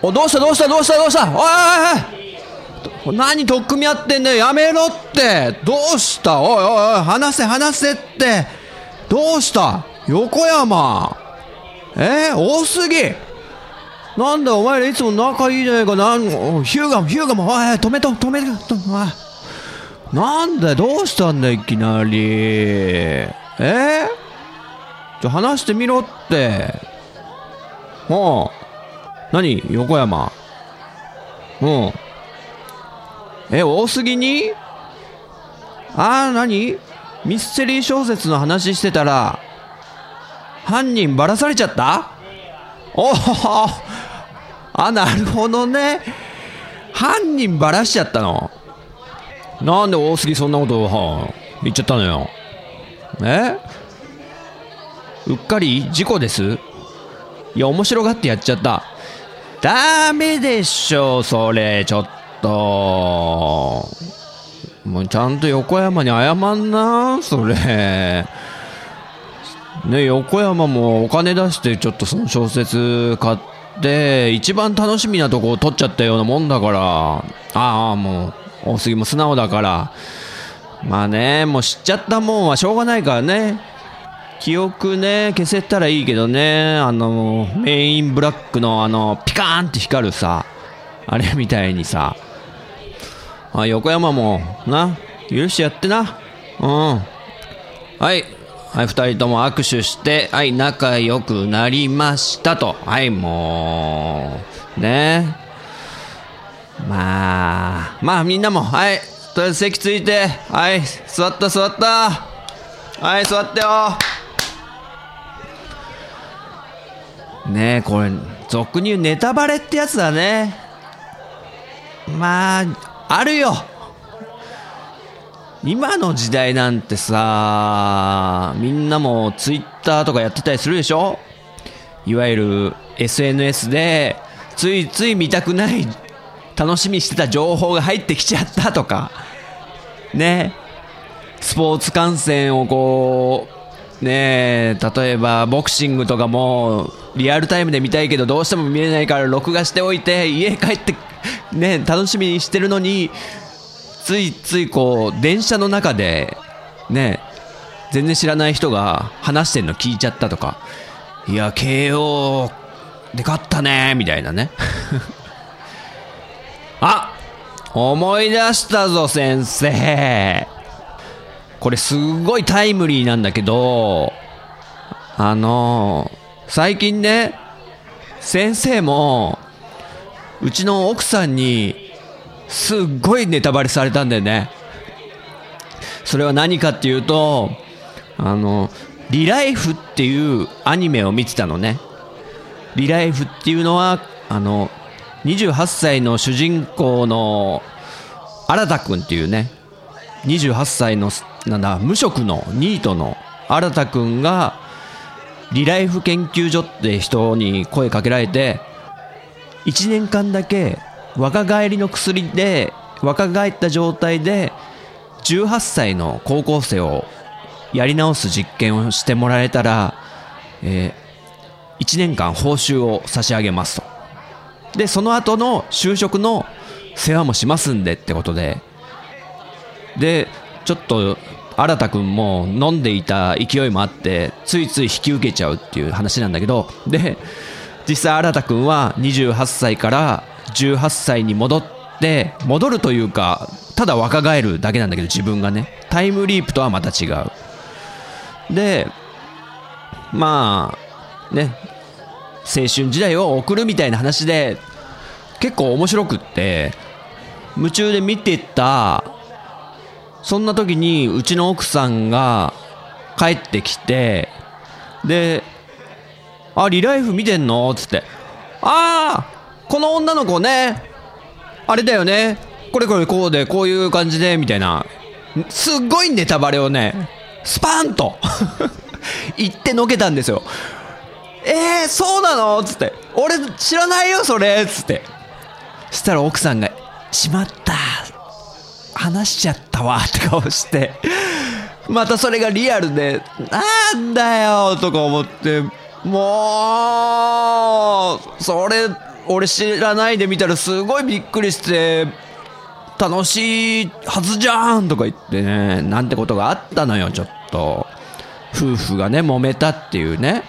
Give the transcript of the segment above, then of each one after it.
おどうしたどうしたどうしたどうした？おいおいおい何取っ組み合ってんだよ？やめろって。どうした？おいおいおい。話せ話せって。どうした？横山。え？多すぎなんだお前らいつも仲いいじゃないか。なんヒューガもヒューガも。おいおい止めと止めとおい。なんだよ？どうしたんだいきなり。え？ちょ話してみろって。おう。何横山？うん。え多すぎに？ああ何？ミステリー小説の話してたら犯人ばらされちゃった？おおあなるほどね。犯人ばらしちゃったの？なんで大杉そんなことは言っちゃったのよ。え？うっかり？事故です？いや面白がってやっちゃった。ダメでしょそれちょっと。もうちゃんと横山に謝んなそれ。ね横山もお金出してちょっとその小説買って一番楽しみなとこを取っちゃったようなもんだから。ああもう大杉も素直だから。まあねもう知っちゃったもんはしょうがないからね。記憶ね消せたらいいけどねあのメインブラックのあのピカーンって光るさあれみたいにさあ横山もな許してやってな。うん。はい。はい2人とも握手してはい仲良くなりましたと。はいもうね。まあまあみんなもはい。とりあえず席ついてはい。座った座った。はい座ってよ。ねえこれ俗に言うネタバレってやつだね。まああるよ。今の時代なんてさみんなもツイッターとかやってたりするでしょ？いわゆる SNS でついつい見たくない楽しみしてた情報が入ってきちゃったとか。ね。スポーツ観戦をこうねえ例えばボクシングとかもリアルタイムで見たいけどどうしても見れないから録画しておいて家帰ってね楽しみにしてるのについついこう電車の中でね全然知らない人が話してるの聞いちゃったとかいや慶応で勝ったねみたいなね。あ思い出したぞ先生。これすごいタイムリーなんだけどあの最近ね先生もうちの奥さんにすっごいネタバレされたんだよね。それは何かっていうとあのリライフっていうアニメを見てたのね。リライフっていうのはあの28歳の主人公の新田君っていうね。28歳のなんだ無職のニートの新田君がリライフ研究所って人に声かけられて1年間だけ若返りの薬で若返った状態で18歳の高校生をやり直す実験をしてもらえたら、えー、1年間報酬を差し上げますと。でその後の就職の世話もしますんでってことで。でちょっと新田君も飲んでいた勢いもあってついつい引き受けちゃうっていう話なんだけどで実際新田君は28歳から18歳に戻って戻るというかただ若返るだけなんだけど自分がね。タイムリープとはまた違う。でまあね青春時代を送るみたいな話で結構面白くって夢中で見てたそんな時にうちの奥さんが帰ってきてで「あリライフ見てんの?」つって「ああこの女の子ねあれだよねこれこれこうでこういう感じで」みたいなすっごいネタバレをねスパーンと 言ってのけたんですよえー、そうなの？つって俺知らないよそれつって。したら奥さんが「しまった。話しちゃったわ」って顔してまたそれがリアルで「なんだよ」とか思ってもうそれ俺知らないで見たらすごいびっくりして楽しいはずじゃんとか言ってねなんてことがあったのよちょっと。夫婦がね揉めたっていうね。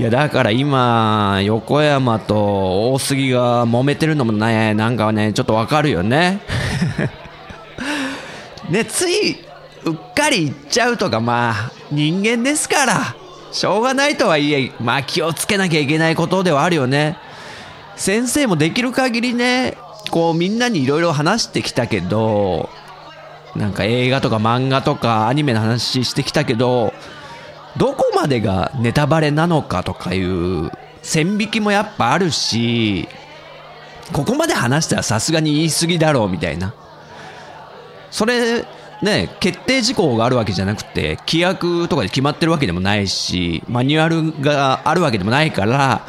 いやだから今横山と大杉が揉めてるのもねなんかねちょっとわかるよね。ねついうっかり言っちゃうとかまあ人間ですからしょうがないとはいえまあ気をつけなきゃいけないことではあるよね。先生もできる限りねこうみんなにいろいろ話してきたけどなんか映画とか漫画とかアニメの話してきたけどどこまでがネタバレなのかとかいう線引きもやっぱあるしここまで話したらさすがに言い過ぎだろうみたいな。それね決定事項があるわけじゃなくて規約とかで決まってるわけでもないしマニュアルがあるわけでもないから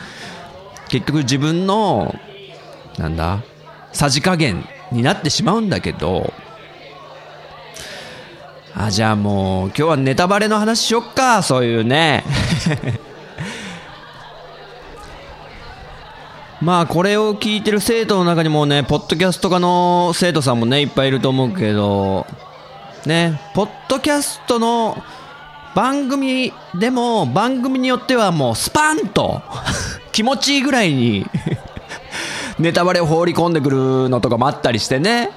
結局自分のなんださじ加減になってしまうんだけどあじゃあもう今日はネタバレの話しよっか。そういうね。まあこれを聞いてる生徒の中にもねポッドキャスト科の生徒さんもねいっぱいいると思うけどね。ポッドキャストの番組でも番組によってはもうスパンと 気持ちいいぐらいに ネタバレを放り込んでくるのとかもあったりしてね。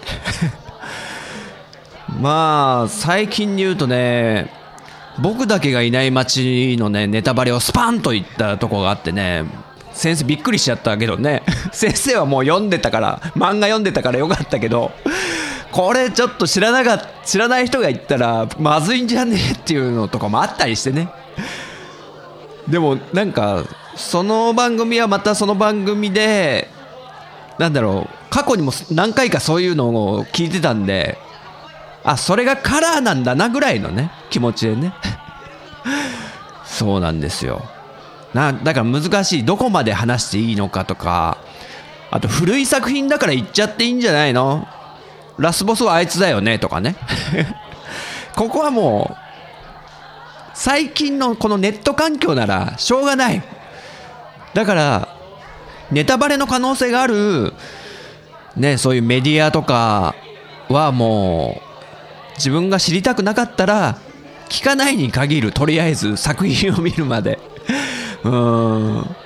まあ最近に言うとね僕だけがいない街のねネタバレをスパンと言ったとこがあってね先生びっくりしちゃったけどね 先生はもう読んでたから漫画読んでたからよかったけどこれちょっと知らなか知らない人が言ったらまずいんじゃねえっていうのとかもあったりしてね。でもなんかその番組はまたその番組でなんだろう過去にも何回かそういうのを聞いてたんであそれがカラーなんだなぐらいのね気持ちでね。そうなんですよ。なだから難しい。どこまで話していいのかとか。あと古い作品だから言っちゃっていいんじゃないの？ラスボスはあいつだよねとかね。ここはもう最近のこのネット環境ならしょうがない。だからネタバレの可能性がある。ねそういうメディアとかはもう自分が知りたくなかったら聞かないに限るとりあえず作品を見るまで。うん。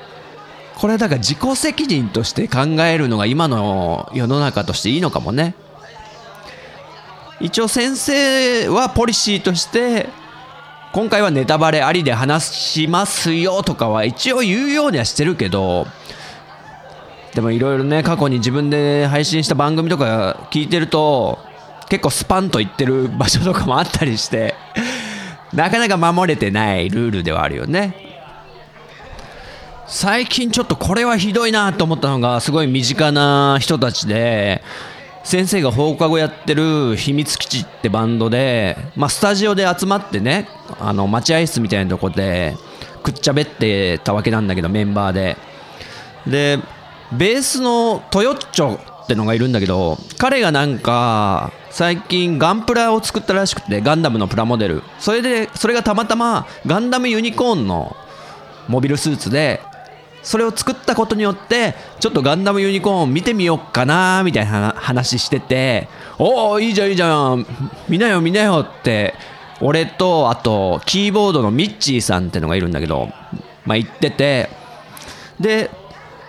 これだから自己責任として考えるのが今の世の中としていいのかもね。一応先生はポリシーとして今回はネタバレありで話しますよとかは一応言うようにはしてるけどでもいろいろね過去に自分で配信した番組とか聞いてると結構スパンと言ってる場所とかもあったりしてなかなか守れてないルールではあるよね。最近ちょっとこれはひどいなと思ったのがすごい身近な人たちで先生が放課後やってる秘密基地ってバンドで、まあ、スタジオで集まってねあの待合室みたいなとこでくっちゃべってたわけなんだけどメンバーで。でベースのトヨッチョってのがいるんだけど彼がなんか最近ガンプラを作ったらしくてガンダムのプラモデル。それでそれがたまたまガンダムユニコーンのモビルスーツでそれを作ったことによってちょっとガンダムユニコーン見てみようかなみたいな話してておおいいじゃんいいじゃん。見なよ見なよって俺とあとキーボードのミッチーさんってのがいるんだけどまあ言ってて。で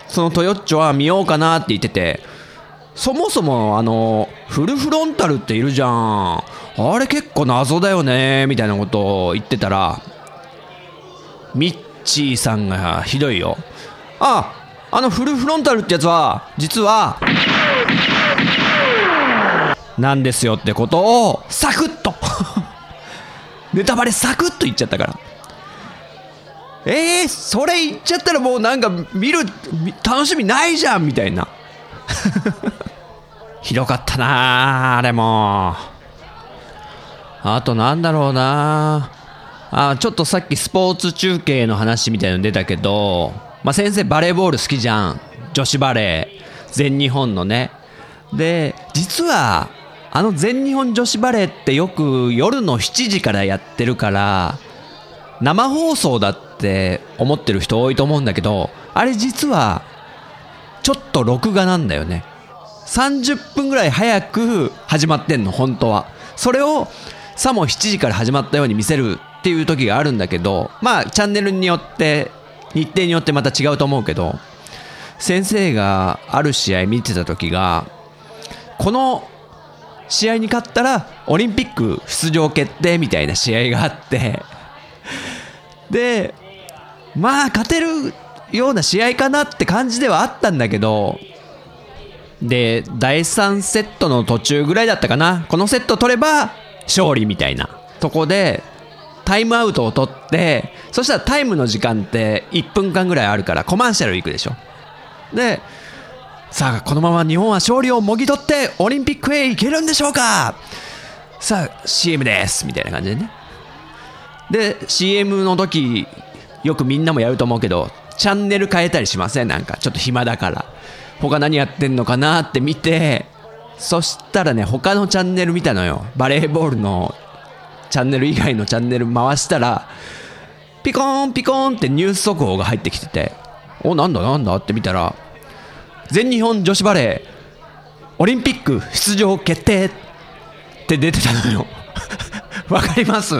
そのトヨッチョは見ようかなって言ってて。そもそもあのフルフロンタルっているじゃん。あれ結構謎だよねみたいなことを言ってたらミッチーさんがひどいよ。ああのフルフロンタルってやつは実はなんですよってことをサクッと。ネタバレサクッと言っちゃったから。えー、それ言っちゃったらもうなんか見る楽しみないじゃんみたいな。ひどかったなあれも。あとなんだろうな。あちょっとさっきスポーツ中継の話みたいの出たけど、まあ、先生バレーボール好きじゃん。女子バレー。全日本のね。で実はあの全日本女子バレーってよく夜の7時からやってるから生放送だって思ってる人多いと思うんだけどあれ実はちょっと録画なんだよね。30分ぐらい早く始まってんの本当は。それをさも7時から始まったように見せるっていう時があるんだけどまあチャンネルによって日程によってまた違うと思うけど先生がある試合見てた時がこの試合に勝ったらオリンピック出場決定みたいな試合があって。でまあ勝てるような試合かなって感じではあったんだけどで第3セットの途中ぐらいだったかな。このセット取れば勝利みたいな。とこでタイムアウトを取ってそしたらタイムの時間って1分間ぐらいあるからコマーシャル行くでしょ。でさあこのまま日本は勝利をもぎ取ってオリンピックへ行けるんでしょうか。さあ CM です。みたいな感じでね。で CM の時よくみんなもやると思うけどチャンネル変えたりしません？なんかちょっと暇だから。他何やってんのかなって見て。そしたらね他のチャンネル見たのよ。バレーボールのチャンネル以外のチャンネル回したらピコーンピコーンってニュース速報が入ってきてておなんだなんだ？って見たら全日本女子バレーオリンピック出場決定って出てたのよ。わかります？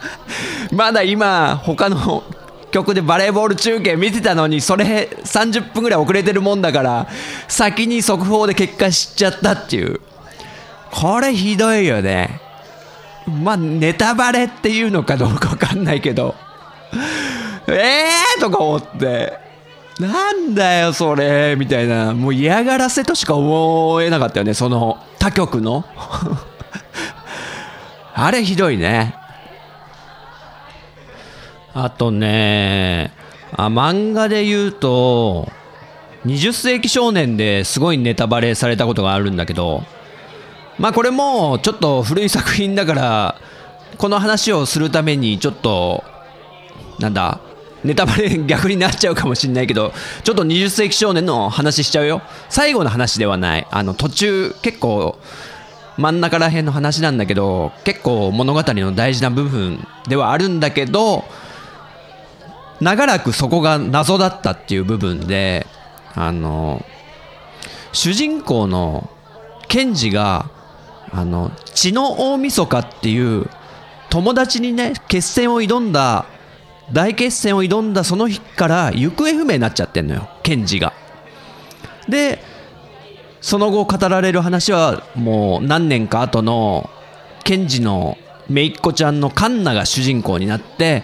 まだ今他の曲でバレーボール中継見てたのにそれ30分ぐらい遅れてるもんだから先に速報で結果知っちゃったっていう。これひどいよね。まあネタバレっていうのかどうか分かんないけど。え えー！とか思って。なんだよそれ。みたいな。もう嫌がらせとしか思えなかったよねその他局の。あれひどいね。あとねあ漫画で言うと20世紀少年ですごいネタバレされたことがあるんだけどまあこれもちょっと古い作品だからこの話をするためにちょっとなんだネタバレ逆になっちゃうかもしれないけどちょっと20世紀少年の話しちゃうよ。最後の話ではない。あの途中結構真ん中ら辺の話なんだけど結構物語の大事な部分ではあるんだけど長らくそこが謎だったっていう部分であの主人公のケンジがあの血の大晦日っていう友達にね決戦を挑んだ大決戦を挑んだその日から行方不明になっちゃってんのよケンジが。でその後語られる話はもう何年か後のケンジの姪っ子ちゃんのカンナが主人公になって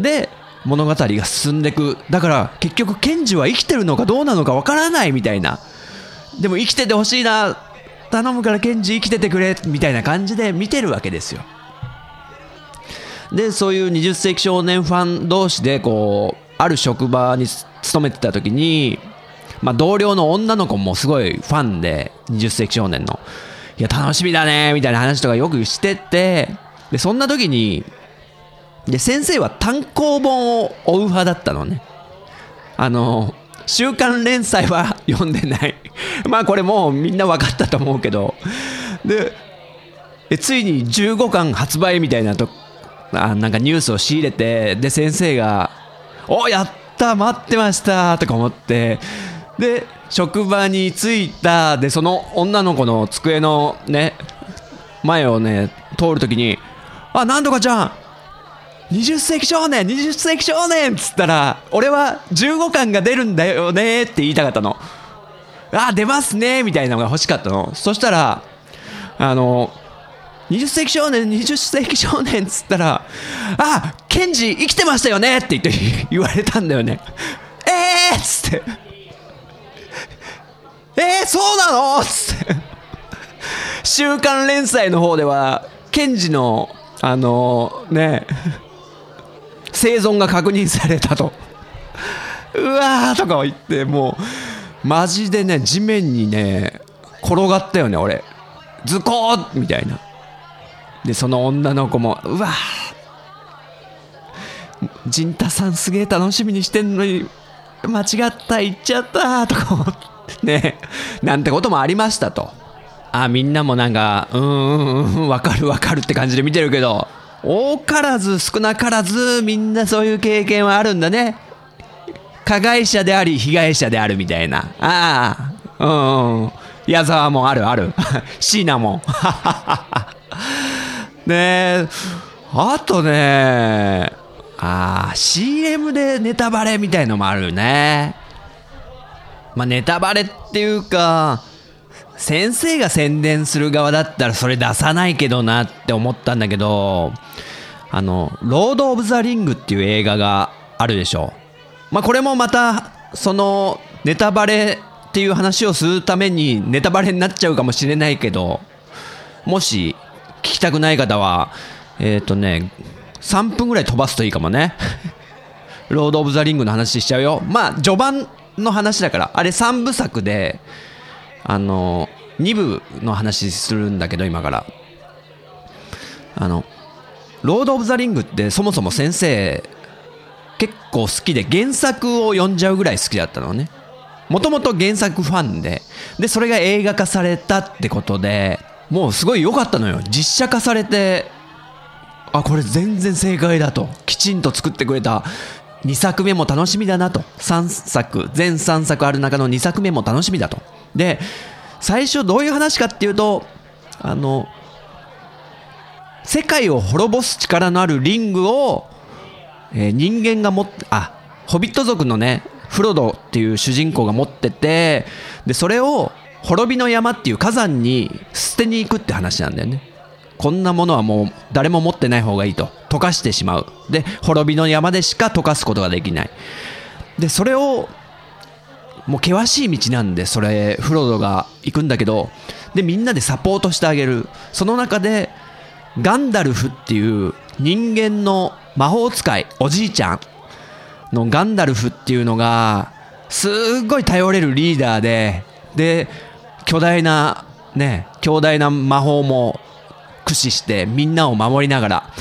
で物語が進んでいく。だから結局ケンジは生きてるのかどうなのかわからないみたいな。でも生きててほしいな。頼むからケンジ生きててくれみたいな感じで見てるわけですよ。でそういう20世紀少年ファン同士でこうある職場に勤めてた時に、まあ、同僚の女の子もすごいファンで20世紀少年の。いや楽しみだねみたいな話とかよくしててでそんな時にで先生は単行本を追う派だったのね。あの週刊連載は 読んでない。まあこれもうみんな分かったと思うけど。でついに15巻発売みたいなとあなんかニュースを仕入れてで先生が「おやった待ってました」とか思って。で職場に着いたでその女の子の机のね前をね通るときに「あなんとかちゃん20世紀少年20世紀少年っつったら俺は15巻が出るんだよねって言いたかったのあ、出ますねみたいなのが欲しかったの。そしたら、あの、20世紀少年、20世紀少年っつったら、あ、ケンジ生きてましたよねって言って 言われたんだよね。えーっつって。えー、そうなの？っつって。週刊連載の方では、ケンジの、あの、ね、生存が確認されたと。うわーとか言って、もう、マジでね、地面にね、転がったよね、俺。ズコーみたいな。で、その女の子も、うわー陣太さんすげえ楽しみにしてんのに、間違った、言っちゃったとか思ってね、なんてこともありましたと。あ、みんなもなんか、うんうんうん、わかるわかるって感じで見てるけど、多からず少なからずみんなそういう経験はあるんだね。加害者であり被害者であるみたいな。ああ、うん、うん。矢沢もあるある。椎名も。ねえ、あとね、ああ、CM でネタバレみたいのもあるよね。まあネタバレっていうか、先生が宣伝する側だったらそれ出さないけどなって思ったんだけど、あの、ロード・オブ・ザ・リングっていう映画があるでしょ。まあこれもまた、その、ネタバレっていう話をするためにネタバレになっちゃうかもしれないけど、もし聞きたくない方は、えっ、ー、とね、3分ぐらい飛ばすといいかもね。ロード・オブ・ザ・リングの話しちゃうよ。まあ序盤の話だから、あれ3部作で、あの、2部の話するんだけど、今から。あの、ロード・オブ・ザ・リングってそもそも先生結構好きで原作を読んじゃうぐらい好きだったのね。もともと原作ファンで、で、それが映画化されたってことで、もうすごい良かったのよ。実写化されて、あ、これ全然正解だと。きちんと作ってくれた。2作目も楽しみだなと。3作、全3作ある中の2作目も楽しみだと。で、最初どういう話かっていうと、あの、世界を滅ぼす力のあるリングを、えー、人間が持って、あ、ホビット族のね、フロドっていう主人公が持ってて、で、それを滅びの山っていう火山に捨てに行くって話なんだよね。こんなものはもう誰も持ってない方がいいと。溶かしてしまう。で、滅びの山でしか溶かすことができない。で、それをもう険しい道なんで、それ、フロードが行くんだけど、で、みんなでサポートしてあげる。その中で、ガンダルフっていう人間の魔法使い、おじいちゃんのガンダルフっていうのが、すっごい頼れるリーダーで、で、巨大な、ね、強大な魔法も駆使してみんなを守りながら、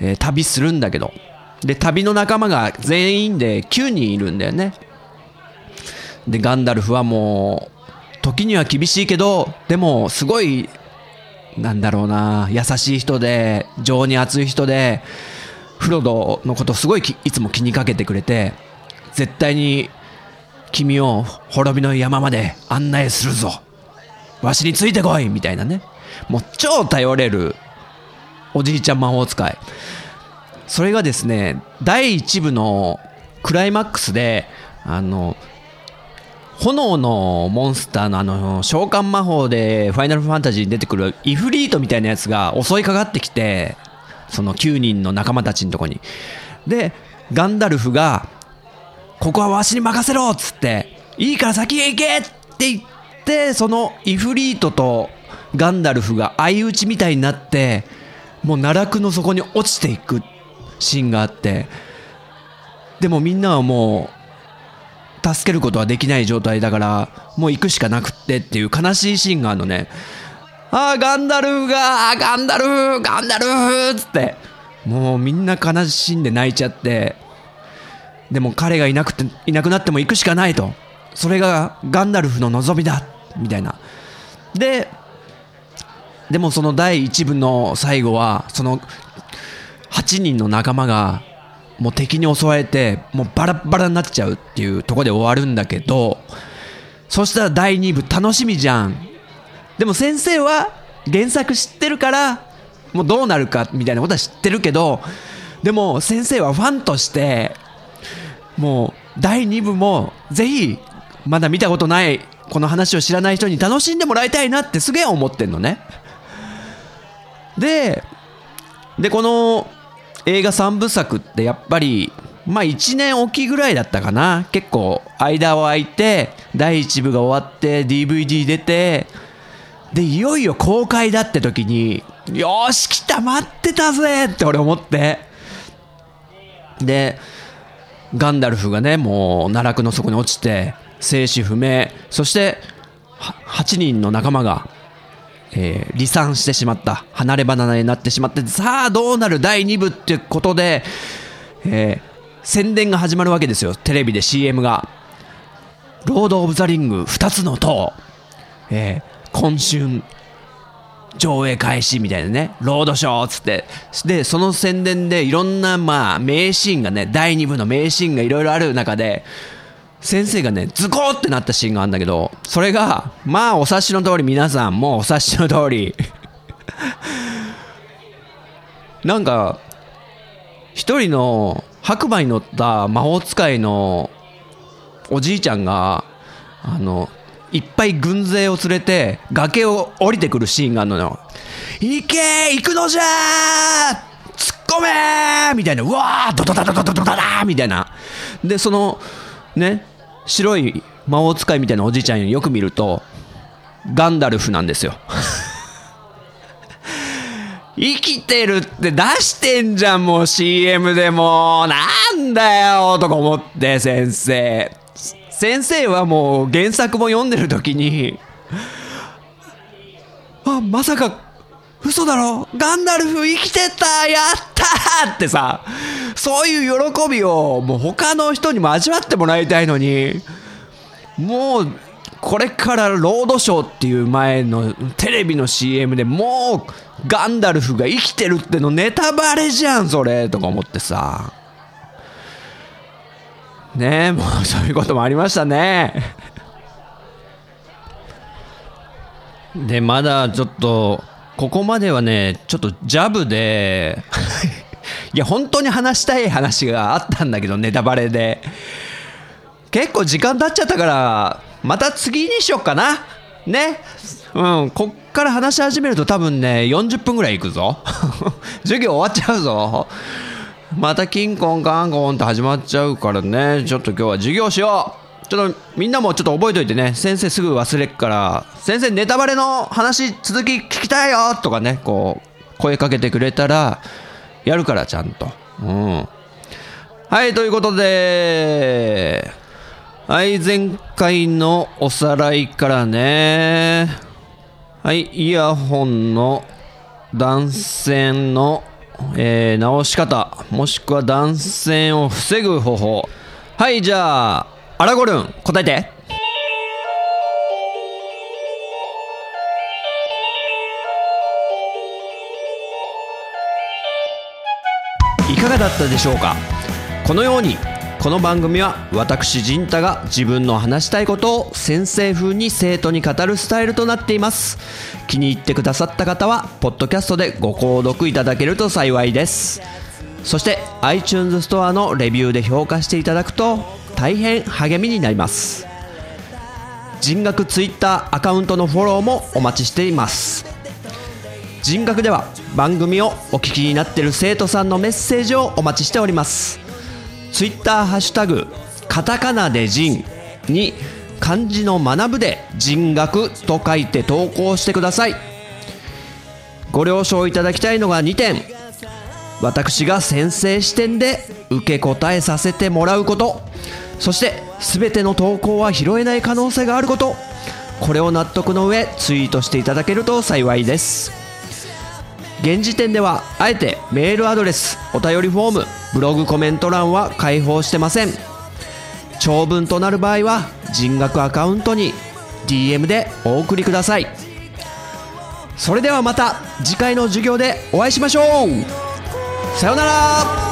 えー、旅するんだけど、で、旅の仲間が全員で9人いるんだよね。でガンダルフはもう時には厳しいけどでもすごいなんだろうな優しい人で情に熱い人でフロドのことすごいいつも気にかけてくれて絶対に君を滅びの山まで案内するぞ。わしについてこいみたいなね。もう超頼れるおじいちゃん魔法使い。それがですね第1部のクライマックスであの炎のモンスターのあの召喚魔法でファイナルファンタジーに出てくるイフリートみたいなやつが襲いかかってきてその9人の仲間たちのとこに。でガンダルフがここはわしに任せろっつっていいから先へ行けって言ってそのイフリートとガンダルフが相打ちみたいになってもう奈落の底に落ちていくシーンがあってでもみんなはもう助けることはできない状態だから、もう行くしかなくってっていう悲しいシーンがあるのね。ああ、ガンダルフが、ガンダルフ、ガンダルフっつって、もうみんな悲しんで泣いちゃって、でも彼がいなくて、いなくなっても行くしかないと。それがガンダルフの望みだみたいな。で、でもその第1部の最後は、その8人の仲間がもう敵に襲われて、もうバラバラになっちゃうっていうところで終わるんだけど、そしたら第2部楽しみじゃん。でも先生は原作知ってるから、もうどうなるかみたいなことは知ってるけど、でも先生はファンとして、もう第2部もぜひ、まだ見たことないこの話を知らない人に楽しんでもらいたいなってすげえ思ってんのね。で、で、この映画3部作ってやっぱり、まあ1年おきぐらいだったかな。結構間を空いて、第1部が終わって DVD 出て、で、いよいよ公開だって時に、よーし、来た、待ってたぜって俺思って。で、ガンダルフがね、もう奈落の底に落ちて、生死不明、そして、8人の仲間が、えー、離散してしまった。離れ離れになってしまって、さあどうなる第2部ってことで、えー、宣伝が始まるわけですよ。テレビで CM が。ロード・オブ・ザ・リング2つの塔。えー、今春上映開始みたいなね、ロードショーっつって。で、その宣伝でいろんな、まあ、名シーンがね、第2部の名シーンがいろいろある中で、先生がね、ズコーってなったシーンがあるんだけど、それが、まあ、お察しの通り、皆さん、もうお察しの通り なんか、一人の白馬に乗った魔法使いのおじいちゃんが、あの、いっぱい軍勢を連れて崖を降りてくるシーンがあるのよ。行け行くのじゃー突っ込めみたいな、うわードドダドドドドダダみたいな。で、その、ね、白い魔法使いみたいなおじいちゃんよく見ると、ガンダルフなんですよ。生きてるって出してんじゃん、もう CM でも。なんだよ、とか思って、先生。先生はもう原作も読んでる時に、あ、まさか、嘘だろガンダルフ生きてたやったーってさ、そういう喜びをもう他の人にも味わってもらいたいのに、もう、これからロードショーっていう前のテレビの CM でもうガンダルフが生きてるってのネタバレじゃん、それとか思ってさ。ねえ、もうそういうこともありましたね。で、まだちょっと、ここまではね、ちょっとジャブでいや、本当に話したい話があったんだけど、ネタバレで。結構時間経っちゃったから、また次にしよっかな。ね。うん、こっから話し始めると多分ね、40分ぐらいいくぞ。授業終わっちゃうぞ。またキンコンカンコンって始まっちゃうからね、ちょっと今日は授業しようちょっとみんなもちょっと覚えといてね、先生すぐ忘れっから、先生ネタバレの話続き聞きたいよとかね、こう、声かけてくれたら、やるからちゃんと。うん。はい、ということで、はい、前回のおさらいからね、はい、イヤホンの断線のえー、直し方、もしくは断線を防ぐ方法。はい、じゃあ、アラゴルン、答えて。だったでしょうか？このようにこの番組は私陣太が自分の話したいことを先生風に生徒に語るスタイルとなっています。気に入ってくださった方はポッドキャストでご購読いただけると幸いです。そして iTunes ストアのレビューで評価していただくと大変励みになります。人学 Twitter アカウントのフォローもお待ちしています。人学では番組をお聞きになってる生徒さんのメッセージをお待ちしております。ツイッターハッシュタグカタカナで人に漢字の学ぶで人学と書いて投稿してください。ご了承いただきたいのが2点。私が先生視点で受け答えさせてもらうこと。そして全ての投稿は拾えない可能性があること。これを納得の上ツイートしていただけると幸いです。現時点ではあえてメールアドレスお便りフォームブログコメント欄は開放してません。長文となる場合は人学アカウントに DM でお送りください。それではまた次回の授業でお会いしましょう。さようなら。